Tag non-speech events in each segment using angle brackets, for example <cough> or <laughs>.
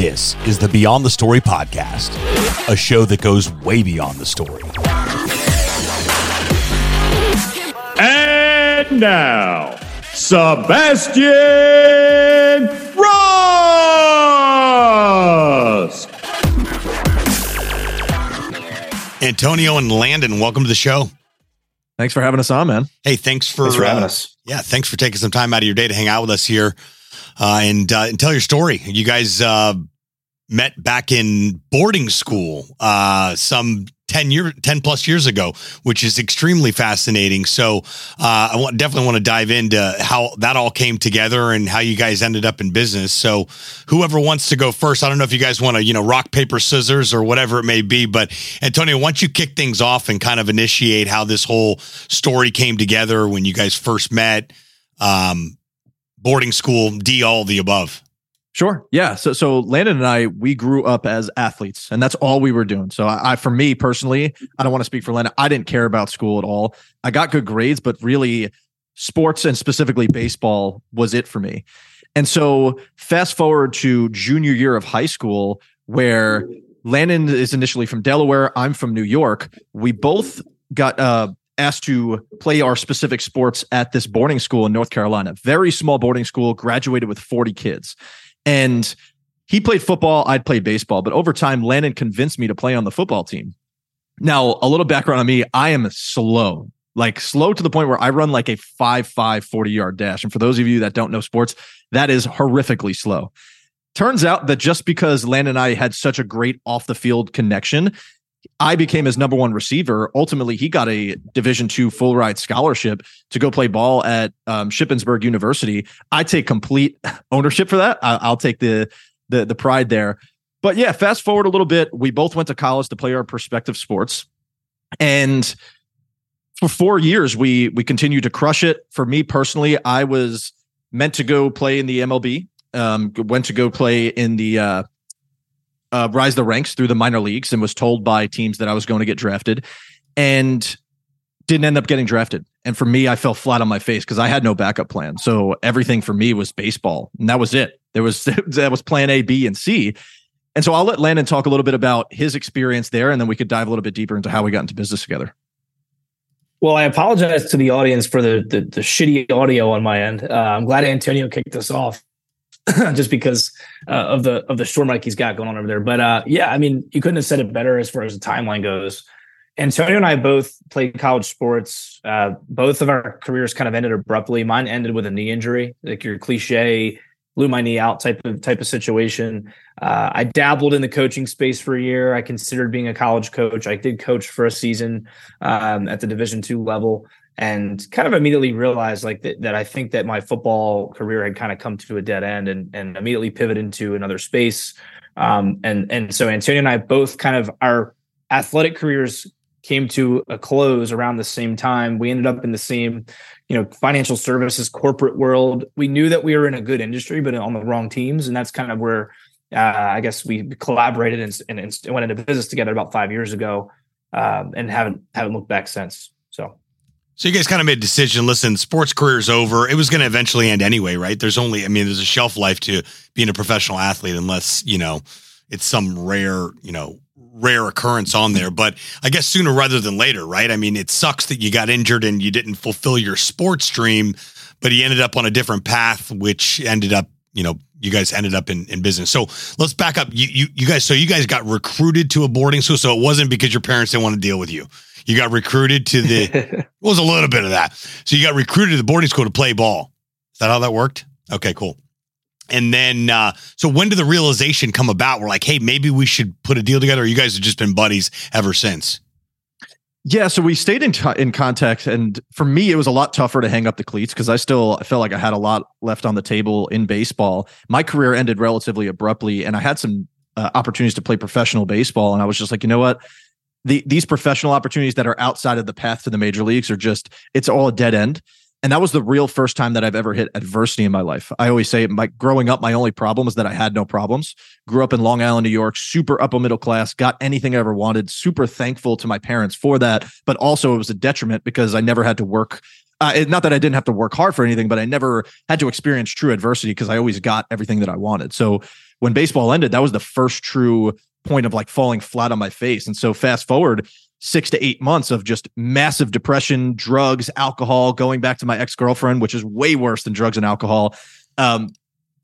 This is the Beyond the Story podcast, a show that goes way beyond the story. And now, Sebastian Rusk. Antonio and Landon, welcome to the show. Thanks for having us on, man. Hey, thanks for, Thanks for having uh, us. Yeah, thanks for taking some time out of your day to hang out with us here uh, and uh, and tell your story. You guys uh, met back in boarding school uh, some 10 year 10 plus years ago which is extremely fascinating. So uh, i want, definitely want to dive into how that all came together and how you guys ended up in business. So whoever wants to go first i don't know if you guys want to you know rock paper scissors or whatever it may be but antonio once you kick things off and kind of initiate how this whole story came together when you guys first met um, boarding school d all the above Sure. Yeah. So so Landon and I, we grew up as athletes, and that's all we were doing. So I, I for me personally, I don't want to speak for Landon. I didn't care about school at all. I got good grades, but really sports and specifically baseball was it for me. And so fast forward to junior year of high school, where Landon is initially from Delaware. I'm from New York. We both got uh asked to play our specific sports at this boarding school in North Carolina. Very small boarding school, graduated with 40 kids. And he played football, I'd played baseball, but over time, Landon convinced me to play on the football team. Now, a little background on me I am slow, like slow to the point where I run like a 5 5 40 yard dash. And for those of you that don't know sports, that is horrifically slow. Turns out that just because Landon and I had such a great off the field connection, I became his number one receiver. Ultimately, he got a Division two full ride scholarship to go play ball at um, Shippensburg University. I take complete <laughs> ownership for that. I, I'll take the the the pride there. But yeah, fast forward a little bit. We both went to college to play our prospective sports, and for four years we we continued to crush it. For me personally, I was meant to go play in the MLB. Um, went to go play in the uh, uh, rise the ranks through the minor leagues and was told by teams that I was going to get drafted and didn't end up getting drafted. And for me, I fell flat on my face because I had no backup plan. So everything for me was baseball, and that was it. There was <laughs> that was plan A, B, and C. And so I'll let Landon talk a little bit about his experience there, and then we could dive a little bit deeper into how we got into business together. Well, I apologize to the audience for the the, the shitty audio on my end. Uh, I'm glad Antonio kicked us off, <laughs> just because uh, of the of the short mic he's got going on over there. But uh, yeah, I mean, you couldn't have said it better as far as the timeline goes. Antonio and I both played college sports. Uh, both of our careers kind of ended abruptly. Mine ended with a knee injury, like your cliche blew my knee out type of type of situation. Uh, I dabbled in the coaching space for a year. I considered being a college coach. I did coach for a season um, at the Division two level, and kind of immediately realized like that, that I think that my football career had kind of come to a dead end, and and immediately pivoted into another space. Um, and and so Antonio and I both kind of our athletic careers came to a close around the same time. We ended up in the same, you know, financial services corporate world. We knew that we were in a good industry, but on the wrong teams, and that's kind of where uh, I guess we collaborated and, and, and, went into business together about five years ago, um, and haven't haven't looked back since. So. So you guys kind of made a decision. Listen, sports career's over. It was going to eventually end anyway, right? There's only, I mean, there's a shelf life to being a professional athlete, unless you know it's some rare, you know, rare occurrence on there, but I guess sooner rather than later, right? I mean, it sucks that you got injured and you didn't fulfill your sports dream, but he ended up on a different path, which ended up, you know, you guys ended up in, in business. So let's back up. You, you, you guys, so you guys got recruited to a boarding school. So it wasn't because your parents didn't want to deal with you. You got recruited to the, <laughs> it was a little bit of that. So you got recruited to the boarding school to play ball. Is that how that worked? Okay, cool. And then, uh, so when did the realization come about? We're like, hey, maybe we should put a deal together. Or you guys have just been buddies ever since. Yeah, so we stayed in t- in contact, and for me, it was a lot tougher to hang up the cleats because I still I felt like I had a lot left on the table in baseball. My career ended relatively abruptly, and I had some uh, opportunities to play professional baseball, and I was just like, you know what, the, these professional opportunities that are outside of the path to the major leagues are just it's all a dead end. And that was the real first time that I've ever hit adversity in my life. I always say, my growing up, my only problem is that I had no problems. Grew up in Long Island, New York, super upper middle class, got anything I ever wanted. Super thankful to my parents for that, but also it was a detriment because I never had to work. Uh, not that I didn't have to work hard for anything, but I never had to experience true adversity because I always got everything that I wanted. So when baseball ended, that was the first true point of like falling flat on my face. And so fast forward six to eight months of just massive depression, drugs, alcohol, going back to my ex girlfriend, which is way worse than drugs and alcohol. Um,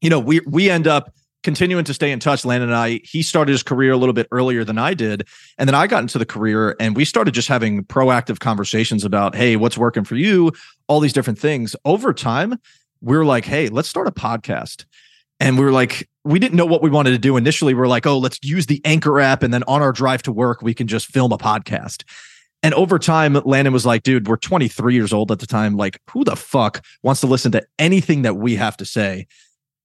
you know, we we end up continuing to stay in touch. Landon and I, he started his career a little bit earlier than I did, and then I got into the career, and we started just having proactive conversations about, hey, what's working for you, all these different things. Over time, we are like, hey, let's start a podcast. And we were like, we didn't know what we wanted to do initially. We are like, oh, let's use the Anchor app. And then on our drive to work, we can just film a podcast. And over time, Landon was like, dude, we're 23 years old at the time. Like, who the fuck wants to listen to anything that we have to say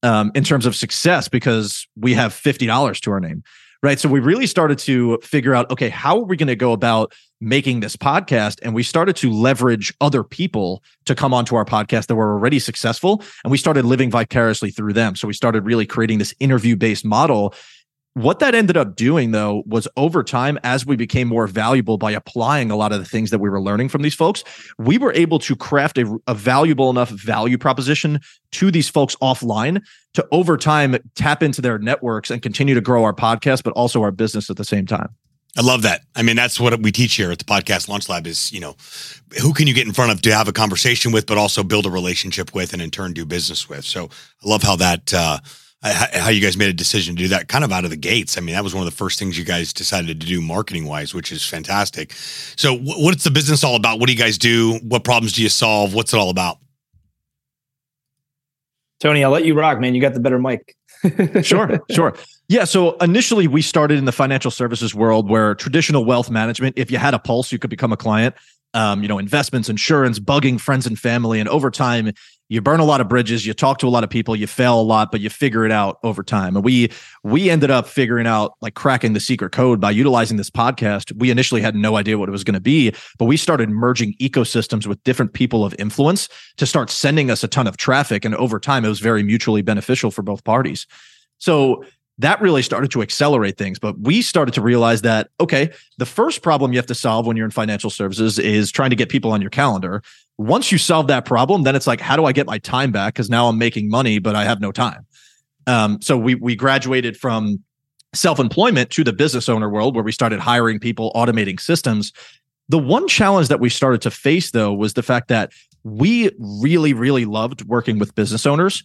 um, in terms of success because we have $50 to our name? Right. So we really started to figure out, okay, how are we going to go about making this podcast and we started to leverage other people to come onto our podcast that were already successful and we started living vicariously through them. So we started really creating this interview based model. What that ended up doing though was over time as we became more valuable by applying a lot of the things that we were learning from these folks we were able to craft a, a valuable enough value proposition to these folks offline to over time tap into their networks and continue to grow our podcast but also our business at the same time I love that. I mean, that's what we teach here at the podcast launch lab is, you know, who can you get in front of to have a conversation with, but also build a relationship with and in turn do business with. So I love how that, uh, how you guys made a decision to do that kind of out of the gates. I mean, that was one of the first things you guys decided to do marketing wise, which is fantastic. So what's the business all about? What do you guys do? What problems do you solve? What's it all about? Tony, I'll let you rock, man. You got the better mic. <laughs> sure, sure. Yeah. So initially, we started in the financial services world where traditional wealth management, if you had a pulse, you could become a client. Um, you know, investments, insurance, bugging friends and family. And over time, you burn a lot of bridges, you talk to a lot of people, you fail a lot, but you figure it out over time. And we we ended up figuring out like cracking the secret code by utilizing this podcast. We initially had no idea what it was going to be, but we started merging ecosystems with different people of influence to start sending us a ton of traffic. And over time, it was very mutually beneficial for both parties. So that really started to accelerate things. But we started to realize that, okay, the first problem you have to solve when you're in financial services is trying to get people on your calendar. Once you solve that problem, then it's like, how do I get my time back? Because now I'm making money, but I have no time. Um, so we we graduated from self-employment to the business owner world where we started hiring people, automating systems. The one challenge that we started to face though was the fact that we really, really loved working with business owners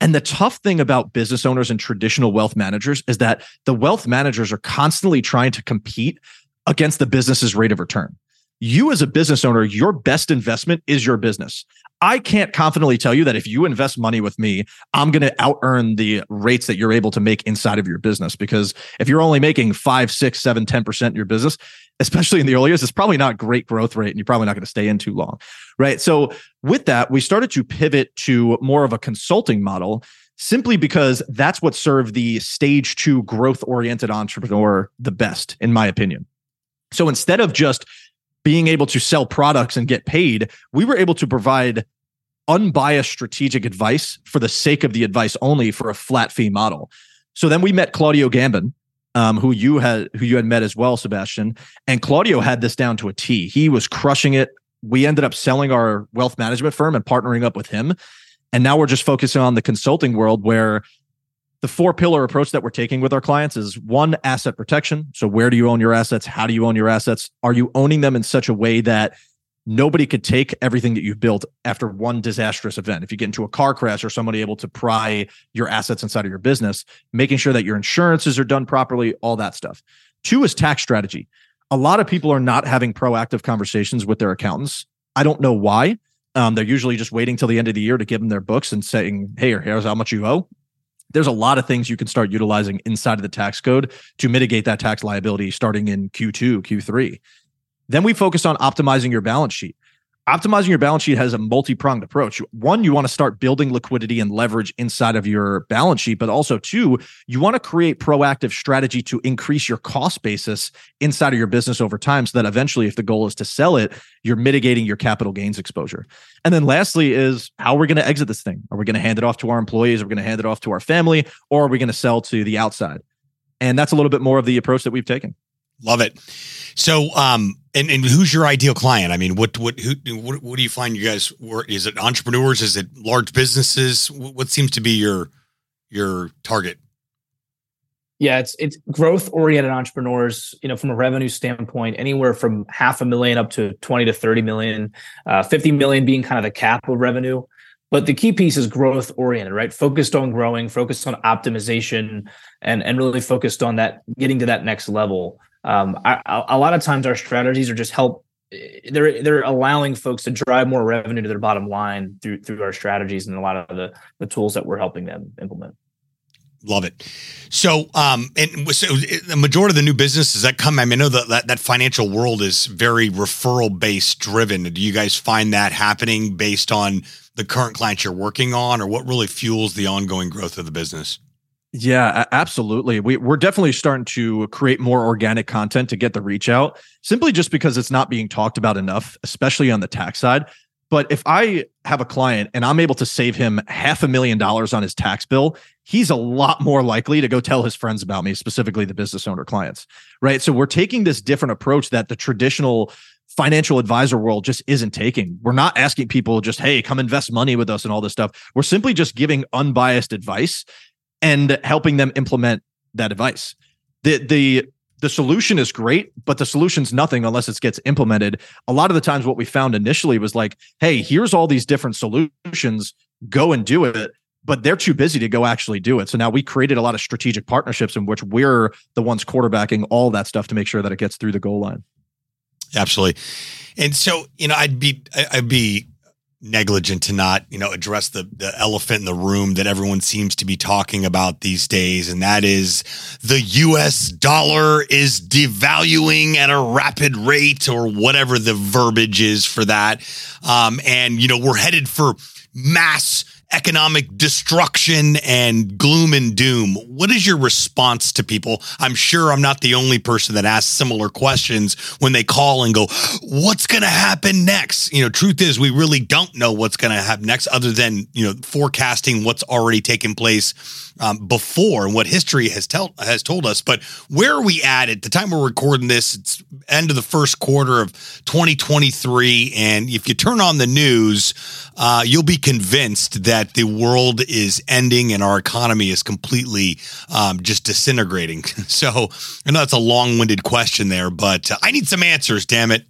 and the tough thing about business owners and traditional wealth managers is that the wealth managers are constantly trying to compete against the business's rate of return. You, as a business owner, your best investment is your business. I can't confidently tell you that if you invest money with me, I'm going to out earn the rates that you're able to make inside of your business. Because if you're only making five, six, seven, 10% in your business, especially in the early years, it's probably not great growth rate and you're probably not going to stay in too long. Right. So with that, we started to pivot to more of a consulting model simply because that's what served the stage two growth oriented entrepreneur the best, in my opinion. So instead of just being able to sell products and get paid, we were able to provide unbiased strategic advice for the sake of the advice only for a flat fee model. So then we met Claudio Gambon, um, who you had who you had met as well, Sebastian. And Claudio had this down to a T. He was crushing it. We ended up selling our wealth management firm and partnering up with him. And now we're just focusing on the consulting world where the four pillar approach that we're taking with our clients is one asset protection. So, where do you own your assets? How do you own your assets? Are you owning them in such a way that nobody could take everything that you've built after one disastrous event? If you get into a car crash or somebody able to pry your assets inside of your business, making sure that your insurances are done properly, all that stuff. Two is tax strategy. A lot of people are not having proactive conversations with their accountants. I don't know why. Um, they're usually just waiting till the end of the year to give them their books and saying, "Hey, here's how much you owe." there's a lot of things you can start utilizing inside of the tax code to mitigate that tax liability starting in Q2, Q3. Then we focus on optimizing your balance sheet optimizing your balance sheet has a multi-pronged approach. One, you want to start building liquidity and leverage inside of your balance sheet, but also two, you want to create proactive strategy to increase your cost basis inside of your business over time so that eventually if the goal is to sell it, you're mitigating your capital gains exposure. And then lastly is how we're going to exit this thing. Are we going to hand it off to our employees? Are we going to hand it off to our family or are we going to sell to the outside? And that's a little bit more of the approach that we've taken. Love it. So, um, and, and who's your ideal client? I mean, what what who what, what do you find you guys work? Is it entrepreneurs? Is it large businesses? What, seems to be your your target? Yeah, it's it's growth oriented entrepreneurs. You know, from a revenue standpoint, anywhere from half a million up to twenty to thirty million, uh, fifty million being kind of the cap of revenue. But the key piece is growth oriented, right? Focused on growing, focused on optimization, and and really focused on that getting to that next level. Um, I, a lot of times our strategies are just help. They're they're allowing folks to drive more revenue to their bottom line through through our strategies and a lot of the the tools that we're helping them implement. Love it. So, um, and so the majority of the new businesses that come, I mean, I know that, that, that financial world is very referral based driven. Do you guys find that happening based on the current clients you're working on, or what really fuels the ongoing growth of the business? Yeah, absolutely. We, we're definitely starting to create more organic content to get the reach out simply just because it's not being talked about enough, especially on the tax side. But if I have a client and I'm able to save him half a million dollars on his tax bill, he's a lot more likely to go tell his friends about me, specifically the business owner clients. Right. So we're taking this different approach that the traditional financial advisor world just isn't taking. We're not asking people just, hey, come invest money with us and all this stuff. We're simply just giving unbiased advice and helping them implement that advice. The the the solution is great, but the solution's nothing unless it gets implemented. A lot of the times, what we found initially was like, hey, here's all these different solutions, go and do it. But they're too busy to go actually do it. So now we created a lot of strategic partnerships in which we're the ones quarterbacking all that stuff to make sure that it gets through the goal line. Absolutely. And so, you know, I'd be, I'd be negligent to not, you know, address the, the elephant in the room that everyone seems to be talking about these days. And that is the US dollar is devaluing at a rapid rate or whatever the verbiage is for that. Um, and, you know, we're headed for mass economic destruction and gloom and doom. What is your response to people? I'm sure I'm not the only person that asks similar questions when they call and go, What's going to happen next? You know, truth is, we really don't know what's going to happen next other than, you know, forecasting what's already taken place um, before and what history has, tell, has told us. But where are we at at the time we're recording this? It's end of the first quarter of 2023. And if you turn on the news, uh, you'll be convinced that the world is ending and our economy is completely um, just disintegrating. <laughs> So I know that's a long winded question there, but uh, I need some answers, damn it.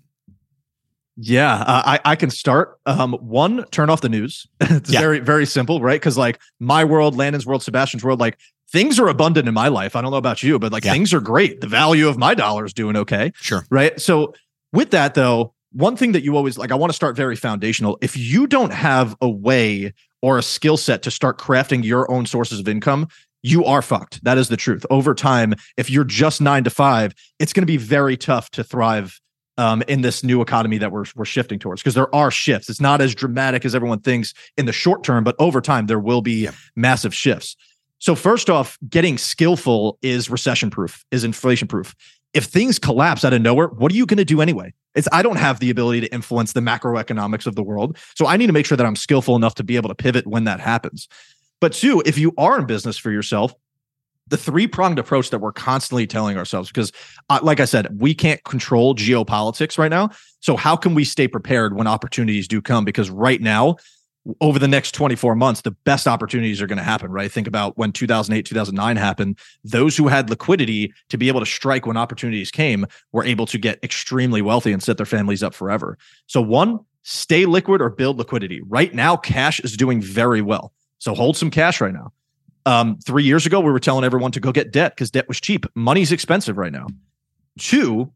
Yeah, uh, I I can start. Um, one, turn off the news. <laughs> it's yeah. very very simple, right? Because like my world, Landon's world, Sebastian's world, like things are abundant in my life. I don't know about you, but like yeah. things are great. The value of my dollar is doing okay. Sure. Right. So with that though, one thing that you always like, I want to start very foundational. If you don't have a way or a skill set to start crafting your own sources of income, you are fucked. That is the truth. Over time, if you're just nine to five, it's going to be very tough to thrive um, in this new economy that we're we're shifting towards because there are shifts. It's not as dramatic as everyone thinks in the short term, but over time there will be yeah. massive shifts. So first off, getting skillful is recession proof, is inflation proof. If things collapse out of nowhere, what are you going to do anyway? It's I don't have the ability to influence the macroeconomics of the world. So I need to make sure that I'm skillful enough to be able to pivot when that happens. But two, if you are in business for yourself, the three pronged approach that we're constantly telling ourselves, because uh, like I said, we can't control geopolitics right now. So how can we stay prepared when opportunities do come? Because right now, over the next 24 months, the best opportunities are going to happen, right? Think about when 2008, 2009 happened. Those who had liquidity to be able to strike when opportunities came were able to get extremely wealthy and set their families up forever. So, one, stay liquid or build liquidity. Right now, cash is doing very well. So, hold some cash right now. Um, three years ago, we were telling everyone to go get debt because debt was cheap. Money's expensive right now. Two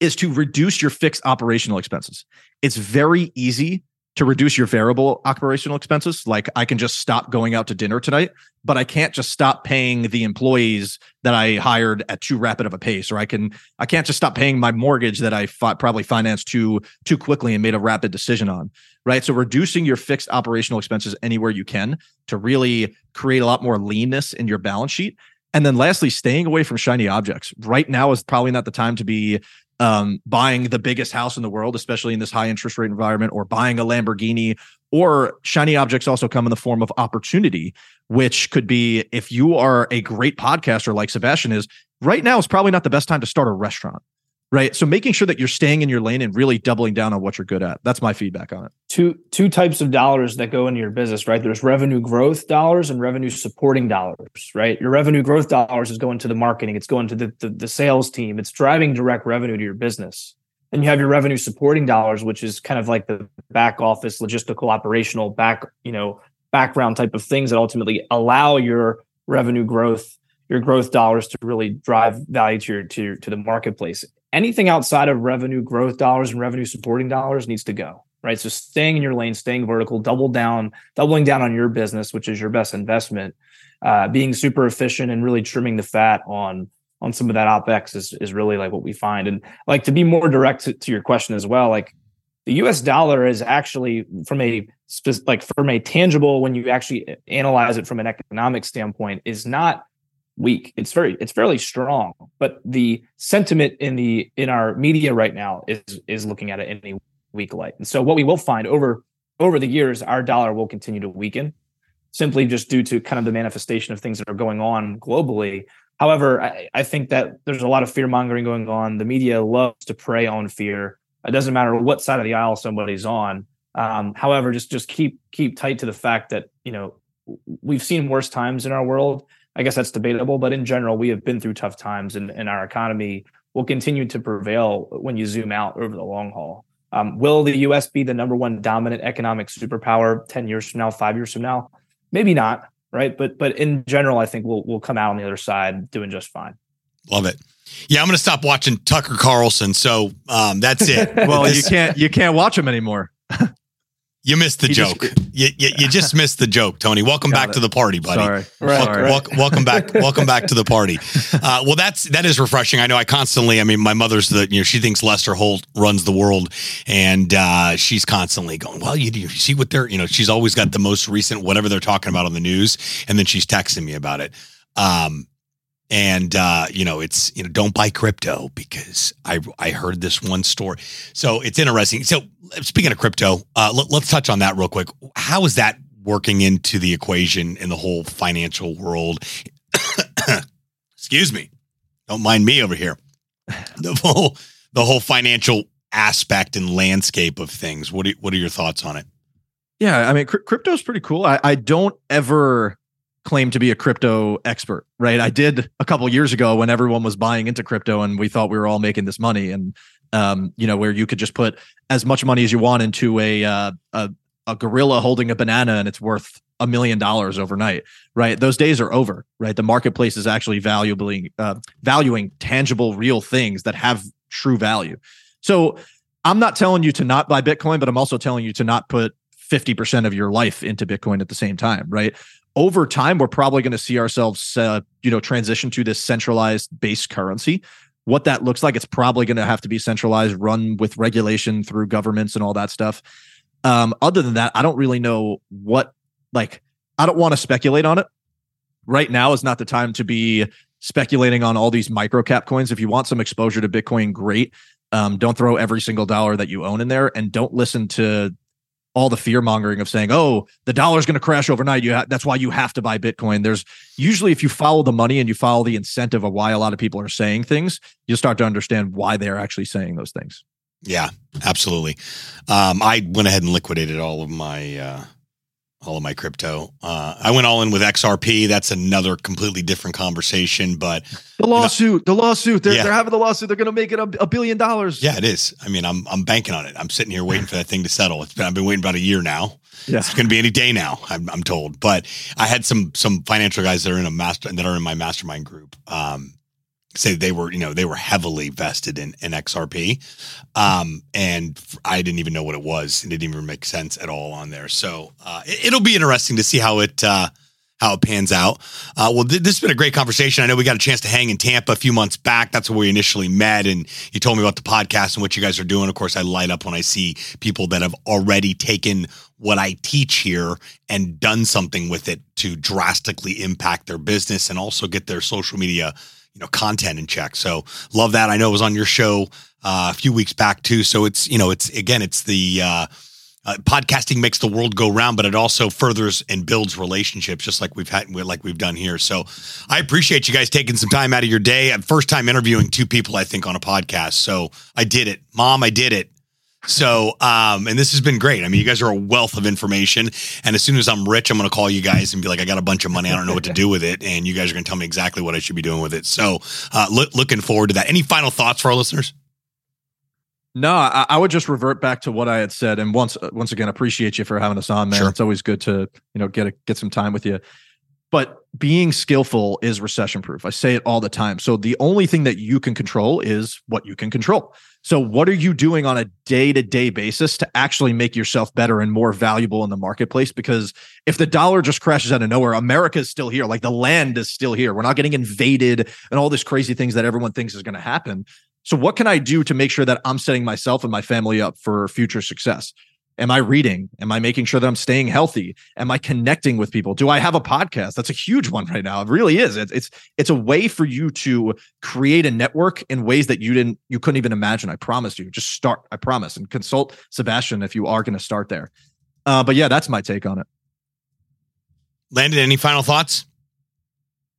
is to reduce your fixed operational expenses. It's very easy to reduce your variable operational expenses. Like I can just stop going out to dinner tonight, but I can't just stop paying the employees that I hired at too rapid of a pace, or I can I can't just stop paying my mortgage that I fi- probably financed too too quickly and made a rapid decision on. Right. So reducing your fixed operational expenses anywhere you can to really create a lot more leanness in your balance sheet. And then lastly, staying away from shiny objects. Right now is probably not the time to be um, buying the biggest house in the world, especially in this high interest rate environment, or buying a Lamborghini, or shiny objects also come in the form of opportunity, which could be if you are a great podcaster like Sebastian is, right now is probably not the best time to start a restaurant. Right? So making sure that you're staying in your lane and really doubling down on what you're good at. That's my feedback on it. Two two types of dollars that go into your business, right? There's revenue growth dollars and revenue supporting dollars, right? Your revenue growth dollars is going to the marketing, it's going to the, the, the sales team, it's driving direct revenue to your business. And you have your revenue supporting dollars, which is kind of like the back office, logistical, operational, back, you know, background type of things that ultimately allow your revenue growth, your growth dollars to really drive value to your to, to the marketplace. Anything outside of revenue growth dollars and revenue supporting dollars needs to go. Right. So staying in your lane, staying vertical, double down, doubling down on your business, which is your best investment, uh, being super efficient and really trimming the fat on on some of that opex is is really like what we find. And like to be more direct to, to your question as well, like the US dollar is actually from a like from a tangible when you actually analyze it from an economic standpoint is not weak. It's very it's fairly strong but the sentiment in the in our media right now is is looking at it in a weak light. And so what we will find over over the years our dollar will continue to weaken simply just due to kind of the manifestation of things that are going on globally. However i, I think that there's a lot of fear mongering going on. The media loves to prey on fear. It doesn't matter what side of the aisle somebody's on. Um, however, just just keep keep tight to the fact that you know we've seen worse times in our world. I guess that's debatable, but in general, we have been through tough times, and, and our economy will continue to prevail when you zoom out over the long haul. Um, will the U.S. be the number one dominant economic superpower ten years from now, five years from now? Maybe not, right? But but in general, I think we'll we'll come out on the other side doing just fine. Love it. Yeah, I'm going to stop watching Tucker Carlson. So um, that's it. <laughs> well, you can't you can't watch him anymore. You missed the joke. Just, you, you, you, just <laughs> missed the joke, Tony. Welcome back it. to the party, buddy. Sorry. Right, welcome, right. welcome back. <laughs> welcome back to the party. Uh, well, that's that is refreshing. I know. I constantly. I mean, my mother's the you know she thinks Lester Holt runs the world, and uh, she's constantly going. Well, you, you see what they're you know she's always got the most recent whatever they're talking about on the news, and then she's texting me about it. Um, and uh, you know it's you know don't buy crypto because I I heard this one story. So it's interesting. So speaking of crypto, uh, let, let's touch on that real quick. How is that working into the equation in the whole financial world? <coughs> Excuse me. Don't mind me over here. The whole the whole financial aspect and landscape of things. What are, what are your thoughts on it? Yeah, I mean, cr- crypto is pretty cool. I, I don't ever claim to be a crypto expert, right? I did a couple years ago when everyone was buying into crypto and we thought we were all making this money, and um, you know, where you could just put as much money as you want into a uh, a, a gorilla holding a banana and it's worth a million dollars overnight, right? Those days are over, right? The marketplace is actually valuably uh, valuing tangible, real things that have true value. So I'm not telling you to not buy Bitcoin, but I'm also telling you to not put 50% of your life into Bitcoin at the same time, right? Over time we're probably going to see ourselves uh, you know transition to this centralized base currency. What that looks like it's probably going to have to be centralized run with regulation through governments and all that stuff. Um, other than that i don't really know what like i don't want to speculate on it. Right now is not the time to be speculating on all these micro cap coins. If you want some exposure to bitcoin great. Um, don't throw every single dollar that you own in there and don't listen to all the fear mongering of saying, "Oh, the dollar's going to crash overnight." You ha- that's why you have to buy Bitcoin. There's usually if you follow the money and you follow the incentive of why a lot of people are saying things, you'll start to understand why they're actually saying those things. Yeah, absolutely. Um, I went ahead and liquidated all of my uh, all of my crypto. Uh, I went all in with XRP. That's another completely different conversation. But the lawsuit, you know, the lawsuit, they're, yeah. they're having the lawsuit. They're going to make it a, a, billion dollars. Yeah, it is. I mean, I'm I'm banking on it. I'm sitting here waiting for that thing to settle. It's been I've been waiting about a year now. Yeah. It's going to be any day now. I'm, I'm told. But I had some some financial guys that are in a master that are in my mastermind group. Um, say they were, you know, they were heavily vested in, in XRP. Um, and I didn't even know what it was. It didn't even make sense at all on there. So, uh, it, will be interesting to see how it, uh, how it pans out. Uh, well, th- this has been a great conversation. I know we got a chance to hang in Tampa a few months back. That's where we initially met. And you told me about the podcast and what you guys are doing. Of course, I light up when I see people that have already taken what I teach here and done something with it to drastically impact their business and also get their social media you know content in check. So love that. I know it was on your show uh, a few weeks back too. So it's you know it's again it's the uh, uh, podcasting makes the world go round, but it also furthers and builds relationships, just like we've had, like we've done here. So, I appreciate you guys taking some time out of your day. First time interviewing two people, I think, on a podcast. So I did it, Mom. I did it. So, um, and this has been great. I mean, you guys are a wealth of information. And as soon as I'm rich, I'm going to call you guys and be like, I got a bunch of money. I don't know what to do with it. And you guys are going to tell me exactly what I should be doing with it. So, uh, lo- looking forward to that. Any final thoughts for our listeners? No, I, I, would just revert back to what I had said, and once once again, appreciate you for having us on, man. Sure. It's always good to you know get a, get some time with you. But being skillful is recession proof. I say it all the time. So the only thing that you can control is what you can control. So what are you doing on a day to day basis to actually make yourself better and more valuable in the marketplace? Because if the dollar just crashes out of nowhere, America is still here. Like the land is still here. We're not getting invaded and all these crazy things that everyone thinks is going to happen. So, what can I do to make sure that I'm setting myself and my family up for future success? Am I reading? Am I making sure that I'm staying healthy? Am I connecting with people? Do I have a podcast? That's a huge one right now. It really is. It's it's it's a way for you to create a network in ways that you didn't you couldn't even imagine. I promise you. Just start. I promise. And consult Sebastian if you are going to start there. Uh, but yeah, that's my take on it. Landon, any final thoughts?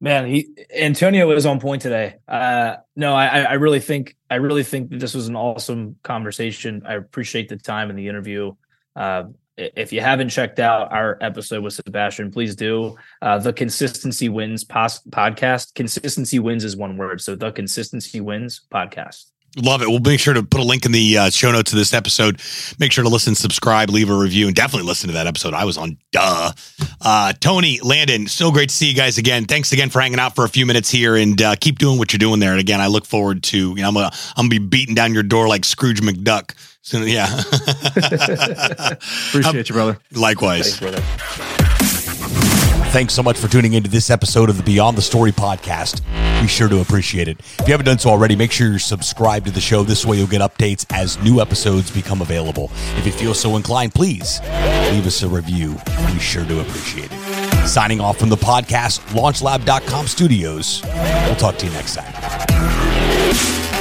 Man, he Antonio was on point today. Uh, no, I, I really think I really think that this was an awesome conversation. I appreciate the time and the interview. Uh, if you haven't checked out our episode with Sebastian, please do. Uh, the Consistency Wins pos- podcast. Consistency Wins is one word. So the Consistency Wins podcast. Love it. We'll make sure to put a link in the uh, show notes of this episode. Make sure to listen, subscribe, leave a review, and definitely listen to that episode. I was on. Duh. Uh, Tony, Landon, so great to see you guys again. Thanks again for hanging out for a few minutes here, and uh, keep doing what you're doing there. And again, I look forward to. You know, I'm gonna I'm gonna be beating down your door like Scrooge McDuck. So yeah. <laughs> Appreciate you, brother. Likewise. Thanks, brother. Thanks so much for tuning into this episode of the Beyond the Story podcast. Be sure to appreciate it. If you haven't done so already, make sure you're subscribed to the show. This way you'll get updates as new episodes become available. If you feel so inclined, please leave us a review. Be sure to appreciate it. Signing off from the podcast, launchlab.com studios. We'll talk to you next time.